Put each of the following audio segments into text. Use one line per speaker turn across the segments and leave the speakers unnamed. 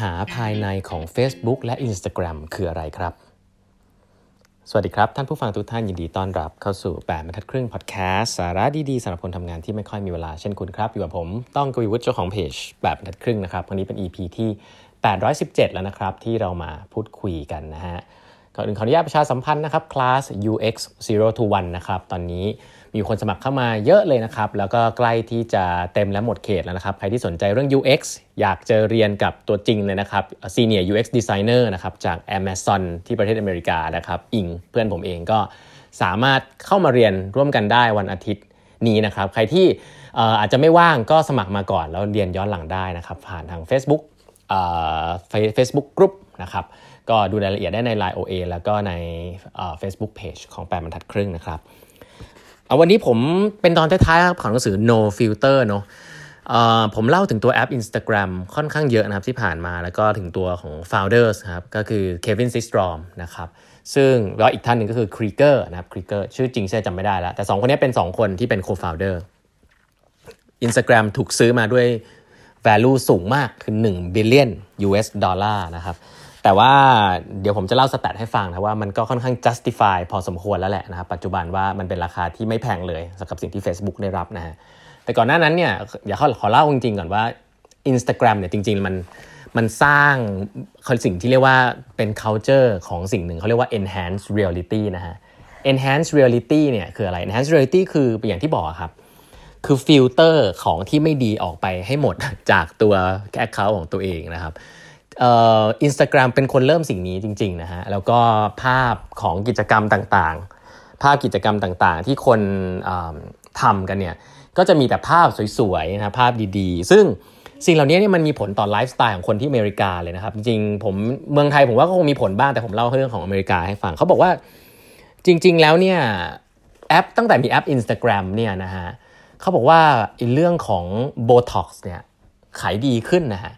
หาภายในของ Facebook และ Instagram คืออะไรครับ สวัสดีครับ ท่านผู้ฟังทุกท่านยินดีต้อนรับเข้าสู่ 8บรรทัดครึ่งพอดแคสต์สาระดีๆสำหรับคนทำงานที่ไม่ค่อยมีเวลาเช่นคุณครับ อยู่กับผมต้องกวีวุฒิเจ้าของเพจ8บรรทัดครึ่งนะครับวันนี้เป็น EP ที่ 817 แล้วนะครับ ที่เรามาพูดคุยกันนะฮะก่อนอื่นขออนุญาตประชาสัมพันธ์นะครับคลาส UX 0 to 1นะครับตอนนี้ มีคนสมัครเข้ามาเยอะเลยนะครับ แล้วก็ใกล้ที่จะเต็มและหมดเขตแล้วนะครับ ใครที่สนใจเรื่อง UX อยากจะเรียนกับตัวจริงเลยนะครับ Senior UX Designer นะครับจาก Amazon ที่ประเทศอเมริกานะครับ อิงเพื่อนผมเองก็สามารถเข้ามาเรียนร่วมกันได้วันอาทิตย์นี้นะครับ ใครที่อาจจะไม่ว่างก็สมัครมาก่อน แล้วเรียนย้อนหลังได้นะครับ ผ่านทาง Facebook Facebook Group นะครับก็ดูรายละเอียดได้ใน Line OA แล้วก็ใน Facebook Page ของแปดบรรทัดครึ่งนะครับ เอาวันนี้ผมเป็นตอนท้ายๆของหนังสือ no filter เนาะผมเล่าถึงตัวแอป Instagram ค่อนข้างเยอะนะครับที่ผ่านมาแล้วก็ถึงตัวของ founders ครับก็คือ Kevin Systrom นะครับซึ่งแล้วอีกท่านหนึ่งก็คือ Krieger นะครับ Krieger ชื่อจริงใช่จำไม่ได้แล้ว แต่ 2 คนนี้เป็น 2 คนที่เป็น co-founder Instagram ถูกซื้อมาด้วย value สูงมากคือ 1 billion US ดอลลาร์นะครับ แต่ว่าเดี๋ยวผมจะเล่าสแตทให้ฟังนะว่ามันก็ค่อนข้าง justify พอสมควรแล้วแหละนะครับปัจจุบันว่ามันเป็นราคาที่ไม่แพงเลยสำหรับสิ่งที่ Facebook ได้รับนะฮะแต่ก่อนหน้านั้นเนี่ยอยากขอขอเล่าจริงๆก่อนว่า Instagram เนี่ยจริง ๆ มันมันสร้างสิ่งที่เรียกว่าเป็น culture ของสิ่งหนึ่งเขาเรียกว่า enhanced reality นะฮะ enhanced reality เนี่ยคืออะไร enhanced reality คืออย่างที่บอกครับ คือฟิลเตอร์ของที่ไม่ดีออกไปให้หมดจากตัว account ของตัวเองนะครับ อินสตาแกรมเป็นคนเริ่มสิ่งนี้จริงๆนะฮะแล้วก็ภาพของกิจกรรมต่างๆ ภาพกิจกรรมต่างๆ ที่คนทำกันเนี่ยก็จะมีแต่ภาพสวยๆนะภาพดีๆ ซึ่งสิ่งเหล่านี้เนี่ยมันมีผลต่อไลฟ์สไตล์ของคนที่อเมริกาเลยนะครับ จริงผมเมืองไทยผมว่าก็คงมีผลบ้างแต่ผมเล่าเรื่องของอเมริกาให้ฟังเขาบอกว่าจริง ๆ แล้วเนี่ยแอปตั้งแต่มีแอป Instagram เนี่ยนะฮะเขาบอกว่าเรื่องของ Botox เนี่ยขายดีขึ้นนะฮะ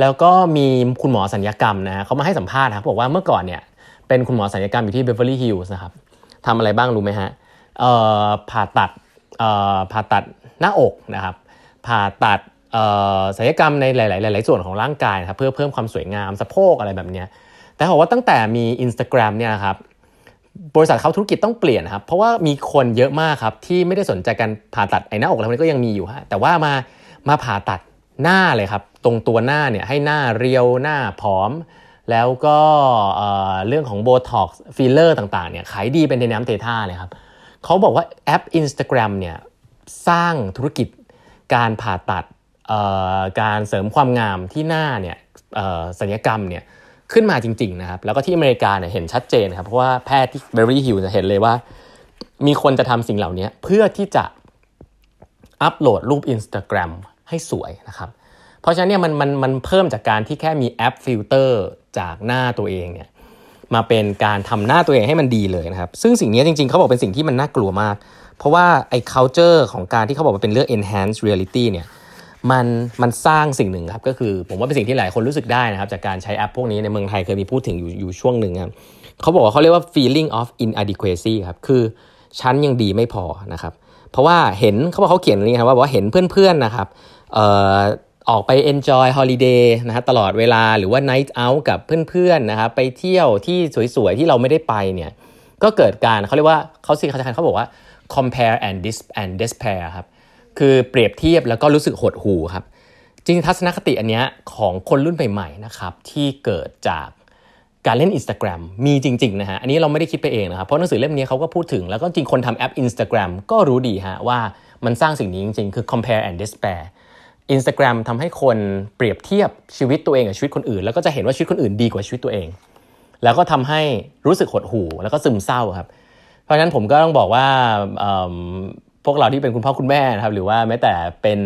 แล้วก็มีคุณหมอสัญญกรรมนะเขามาให้สัมภาษณ์ครับบอกว่าเมื่อก่อนเนี่ยเป็นคุณหมอสัญญกรรมอยู่ที่เบเวอร์ลี่ฮิลส์นะครับทำอะไรบ้างรู้ไหมฮะผ่าตัดผ่าตัดหน้าอกนะครับผ่าตัดศัลยกรรมในหลาย ๆ หลาย ๆ ส่วนของร่างกายครับเพื่อเพิ่มความสวยงามสะโพกอะไรแบบนี้แต่บอกว่าตั้งแต่มี Instagram เนี่ยครับบริษัทเขาธุรกิจต้องเปลี่ยนครับเพราะว่ามีคนเยอะมากครับที่ไม่ได้สนใจการผ่าตัดไอ้หน้าอกอะไรพวกนี้ก็ยังมีอยู่ฮะแต่ว่ามามาผ่าตัดหน้าเลยครับ ตรงตัวหน้าเนี่ยให้หน้าเรียวหน้าผอม แล้วก็เรื่องของ Botox filler ต่างๆเนี่ยขายดีเป็นเทน้ำเทท่าเลยครับเขาบอกว่าแอป Instagram เนี่ยสร้างธุรกิจการผ่าตัดการเสริมความงามที่หน้าเนี่ยศัลยกรรมเนี่ยขึ้นมาจริงๆนะครับแล้วก็ที่อเมริกาเนี่ยเห็นชัดเจนครับเพราะว่าแพทย์ที่ Beverly Hills จะเห็นเลยว่า มีคนจะทำสิ่งเหล่านี้เพื่อที่จะอัปโหลดรูป Instagram ให้สวยนะครับ เพราะฉะนั้นเนี่ยมันมันมันเพิ่มจากการที่แค่มีแอปฟิลเตอร์จากหน้าตัวเองเนี่ยมาเป็นการทำหน้าตัวเองให้มันดีเลยนะครับ ซึ่งสิ่งนี้จริงๆ เขาบอกเป็นสิ่งที่มันน่ากลัวมาก เพราะว่าไอ้ culture ของการที่เขาบอกว่าเป็นเรื่อง enhanced reality เนี่ยมันมันสร้างสิ่งหนึ่งครับ ก็คือผมว่าเป็นสิ่งที่หลายคนรู้สึกได้นะครับ จากการใช้แอปพวกนี้ในเมืองไทยเคยมีพูดถึงอยู่อยู่ช่วงหนึ่งครับเขาบอกว่าเขาเรียกว่า feeling of inadequacy ครับคือฉันยังดีไม่พอนะครับ เพราะว่าเห็นเขาบอกเขาเขียนนี้ครับว่าเห็นเพื่อนๆนะครับ ออกไป enjoy holiday นะฮะตลอดเวลาหรือว่า night out กับเพื่อนๆนะครับไปเที่ยวที่สวยๆ ที่เราไม่ได้ไปเนี่ยก็เกิดการเขาเรียกว่าเขาสิเขาจะเขาบอกว่า compare and dis and despair ครับคือเปรียบเทียบแล้วก็รู้สึกหดหูครับจริงทัศนคติอันนี้ของคนรุ่นใหม่ๆนะครับที่เกิดจากการเล่น Instagram มีจริงๆนะฮะอันนี้เราไม่ได้คิดไปเองนะครับเพราะหนังสือเล่มนี้เขาก็พูดถึง แล้วก็จริงคนทำแอป Instagram ก็รู้ดีฮะว่ามันสร้างสิ่งนี้จริงๆ คือ compare and despair Instagram ทำให้คนเปรียบเทียบชีวิตตัวเองกับชีวิตคนอื่น แล้วก็จะเห็นว่าชีวิตคนอื่นดีกว่าชีวิตตัวเอง แล้วก็ทำให้รู้สึกหดหู่แล้วก็ซึมเศร้าครับ เพราะฉะนั้นผมก็ต้องบอกว่าพวกเราที่เป็นคุณพ่อคุณแม่นะครับ หรือว่าแม้แต่เป็น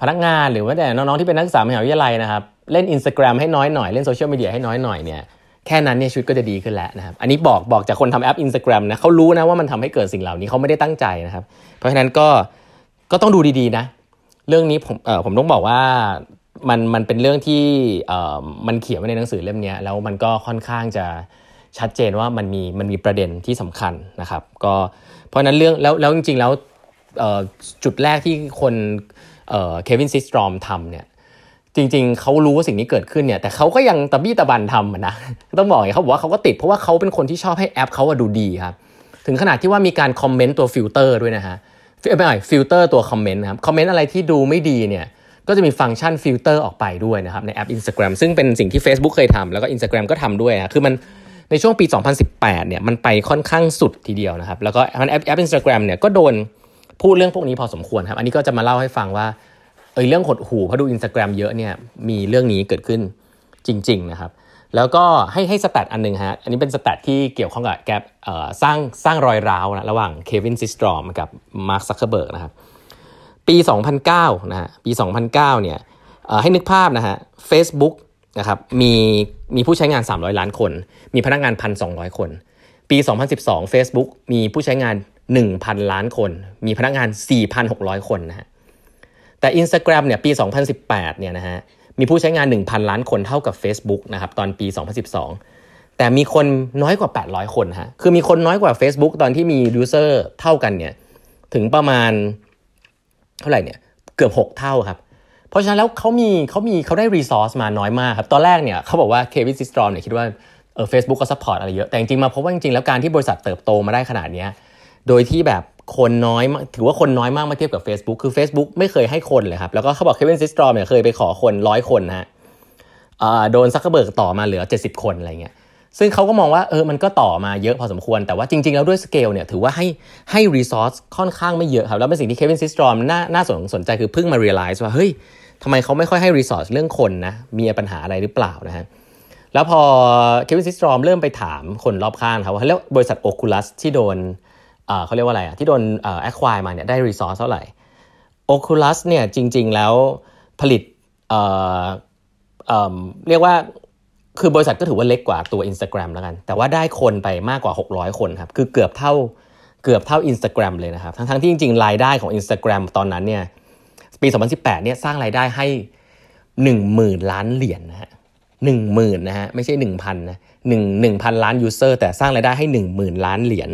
พนักงานหรือแม้แต่น้องๆที่เป็นนักศึกษามหาวิทยาลัยนะครับ เล่น Instagram ให้น้อยหน่อยเล่นโซเชียลมีเดียให้น้อยหน่อยเนี่ยแค่นั้นเนี่ยชีวิตก็จะดีขึ้นแล้วนะครับอันนี้บอกบอกจากคนทำแอป Instagram นะเขารู้นะว่ามันทำให้เกิดสิ่งเหล่านี้เขาไม่ได้ตั้งใจนะครับ เพราะฉะนั้นก็ก็ต้องดูดีๆนะ เรื่องนี้ผมเออผมต้องบอกว่ามันมันเป็นเรื่องที่เออมันเขียนไว้ในหนังสือเล่มนี้แล้วมันก็ค่อนข้างจะชัดเจนว่ามันมีมันมีประเด็นที่สำคัญนะครับ ก็เพราะนั้นเรื่องแล้วแล้วจริงๆแล้วจุดแรกที่คนเควินซิสตรอมทำเนี่ยจริง ๆ เขารู้ว่าสิ่งนี้เกิดขึ้นเนี่ยแต่เขาก็ยังตะบี้ตะบันทำนะต้องบอกอย่างเขาบอกว่าเขาก็ติดเพราะว่าเขาเป็นคนที่ชอบให้แอปเขาดูดีครับถึงขนาดที่ว่ามีการคอมเมนต์ตัวฟิลเตอร์ด้วยนะฮะ ไม่ใช่ฟิลเตอร์ตัวคอมเมนต์นะครับคอมเมนต์อะไรที่ดูไม่ดีเนี่ยก็จะมีฟังก์ชันฟิลเตอร์ออกไปด้วยนะครับในแอป Instagram ซึ่งเป็นสิ่งที่ Facebook เคยทำแล้วก็ Instagram ก็ทำด้วยนะคือมันในช่วงปี 2018 เนี่ยมันไปค่อนข้างสุดทีเดียวนะครับ แล้วก็แอปแอปอินสตาแกรมเนี่ยก็โดนพูดเรื่องพวกนี้พอสมควรครับ อันนี้ก็จะมาเล่าให้ฟังว่าเออเรื่องหดหู่เพราะดู Instagram เยอะเนี่ยมีเรื่องนี้เกิดขึ้นจริง ๆ นะครับ แล้วก็ให้ให้ stat อันนึงฮะ อันนี้เป็น stat ที่เกี่ยวข้องกับการสร้างสร้างรอยร้าวนะระหว่างเควินซิสตรอมกับมาร์คซักเคเบิร์กนะครับ ปี 2009 นะฮะ ปี 2009 เนี่ยให้นึกภาพนะฮะ Facebook นะครับมีมีผู้ใช้งาน 300 ล้านคน มีพนักงาน 1,200 คน ปี 2012 Facebook มีผู้ใช้งาน 1,000 ล้านคน มีพนักงาน 4,600 คนนะฮะแต่ Instagram เนี่ยปี 2018 เนี่ยนะฮะ มีผู้ใช้งาน 1,000 ล้านคนเท่ากับ Facebook นะครับตอนปี 2012 แต่มีคนน้อยกว่า 800 คนฮะคือมีคนน้อยกว่า Facebook ตอนที่มี user เท่ากันเนี่ยถึงประมาณเท่าไหร่เนี่ยเกือบ 6 เท่าครับ เพราะฉะนั้นแล้วเขามีเขามีเขาได้ resource มาน้อยมากครับ ตอนแรกเนี่ยเขาบอกว่าเควินซิสตรอมเนี่ยคิดว่าเออเฟซบุ๊กก็ support อะไรเยอะ แต่จริงๆมาพบว่าจริงๆแล้วการที่บริษัทเติบโตมาได้ขนาดนี้โดยที่แบบ คนน้อยถือว่าคนน้อยมากมาเทียบกับ Facebook คือ Facebook ไม่เคยให้คนเลยครับ แล้วก็เขาบอกเควินซิสตรอมเนี่ยเคยไปขอคนร้อยคนนะฮะโดนซักเกอร์เบิร์กต่อมาเหลือ 70 คนอะไรเงี้ยซึ่งเขาก็มองว่าเออมันก็ต่อมาเยอะพอสมควร แต่ว่าจริง ๆ แล้วด้วยสเกลเนี่ยถือว่าให้ให้ resource ค่อนข้างไม่เยอะครับ แล้วเป็นสิ่งที่เควินซิสตรอมน่าน่าสนใจคือเพิ่งมา realize ว่าเฮ้ยทำไมเขาไม่ค่อยให้ resource เรื่องคนนะมีปัญหาอะไรหรือเปล่านะฮะแล้วพอเควินซิสตรอมเริ่มไปถามคนรอบข้างครับว่าเรียกบริษัทโอคูลัสที่โดน เขาเรียกว่าอะไรอะที่โดน acquire มาเนี่ยได้ resource เท่าไหร่โอคูลัสเนี่ยจริง ๆ แล้วผลิตเเรียกว่าคือบริษัทก็ถือว่าเล็กกว่าตัว Instagram แล้วกัน แต่ว่าได้คนไปมากกว่า 600 คนครับ คือเกือบเท่าเกือบเท่า Instagram เลยนะครับ ทั้งๆที่จริง ๆ รายได้ของ Instagram ตอนนั้นเนี่ยปี 2018 เนี่ยสร้างรายได้ให้ 10,000 ล้านเหรียญนนะฮะหนึ่งหมื่นนะฮะไม่ใช่หนึ่งพันะหนึ่งหนึ่งพันล้าน user แต่สร้างรายได้ให้หนึ่งหมื่นล้านเหรียญ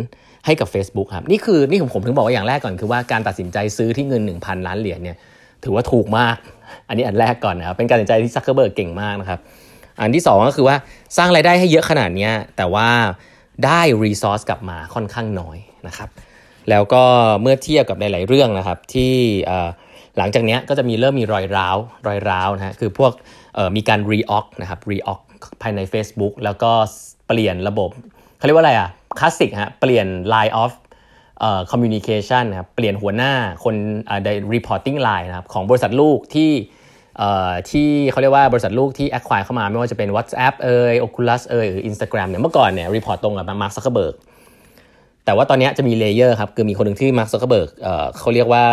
ให้กับ Facebook ครับนี่คือนี่ผมผมถึงบอกว่าอย่างแรกก่อนคือว่าการตัดสินใจซื้อที่เงิน 1,000 ล้านเหรียญเนี่ยถือว่าถูกมาก อันนี้อันแรกก่อนนะครับเป็นการตัดสินใจที่ซักเคอร์เบิร์กเก่งมากนะครับอันที่ 2 ก็คือว่าสร้างรายได้ให้เยอะขนาดนี้แต่ว่าได้ resource กลับมาค่อนข้างน้อยนะครับแล้วก็เมื่อเทียบกับหลาย ๆ เรื่องนะครับที่หลังจากนี้ก็จะมีเริ่มมีรอยร้าวรอยร้าวนะฮะคือพวกมีการ reoc นะครับ reoc ภายใน Facebook แล้วก็เปลี่ยนระบบเขาเรียกว่าอะไรอะ คลาสสิกฮะเปลี่ยน line of communication นะครับเปลี่ยนหัวหน้าคนใน reporting line นะครับของบริษัทลูกที่ที่เขาเรียกว่าบริษัทลูกที่ acquire เข้ามาไม่ว่าจะเป็น WhatsApp เอ่ย Oculus เอ่ยหรือ Instagram เนี่ยเมื่อก่อนเนี่ย report ตรงกับ Mark Zuckerberg แต่ว่าตอนนี้จะมี layer ครับ คือมีคนหนึ่งที่ Mark Zuckerberg เขาเรียกว่า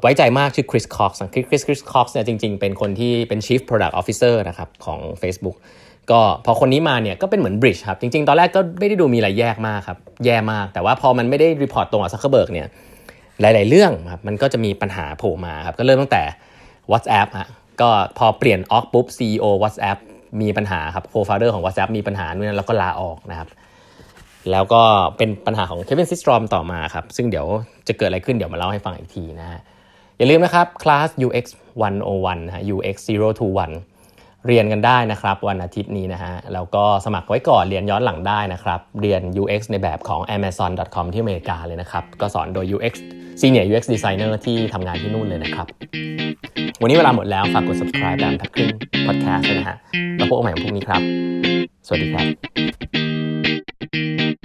ไว้ใจมากชื่อคริสคอกส์คริสคริสคอกส์เนี่ยจริง ๆ เป็นคนที่เป็น Chief Product Officer นะครับของ Facebook ก็พอคนนี้มาเนี่ยก็เป็นเหมือน bridge ครับ จริง ๆ ตอนแรกก็ไม่ได้ดูมีอะไรแย่มากครับ แย่มาก แต่ว่าพอมันไม่ได้ report ตรงกับซักเคเบิร์กเนี่ยหลาย ๆ เรื่องครับมันก็จะมีปัญหาโผล่มาครับ ก็เริ่มตั้งแต่ WhatsApp ฮะก็พอเปลี่ยน org ปุ๊บ CEO WhatsApp มีปัญหาครับโคฟาเดอร์ของ WhatsApp มีปัญหานู่นแล้วก็ลาออกนะครับ แล้วก็เป็นปัญหาของเควินซิสตรอมต่อมาครับ ซึ่งเดี๋ยวจะเกิดอะไรขึ้นเดี๋ยวมาเล่าให้ฟังอีกทีนะฮะอย่าลืมนะครับคลาส UX 101นะฮะ UX 021 เรียนกันได้นะครับ วันอาทิตย์นี้นะฮะแล้วก็สมัครไว้ก่อนเรียนย้อนหลังได้นะครับ เรียน UX ในแบบของ Amazon.com ที่อเมริกาเลยนะครับ ก็สอนโดย UX Senior UX Designer ที่ทำงานที่นู่นเลยนะครับ วันนี้เวลาหมดแล้ว ฝากกด subscribe แบบทักครึ่ง podcast นะฮะแล้วพบกันใหม่พรุ่งนี้ครับ สวัสดีครับ Música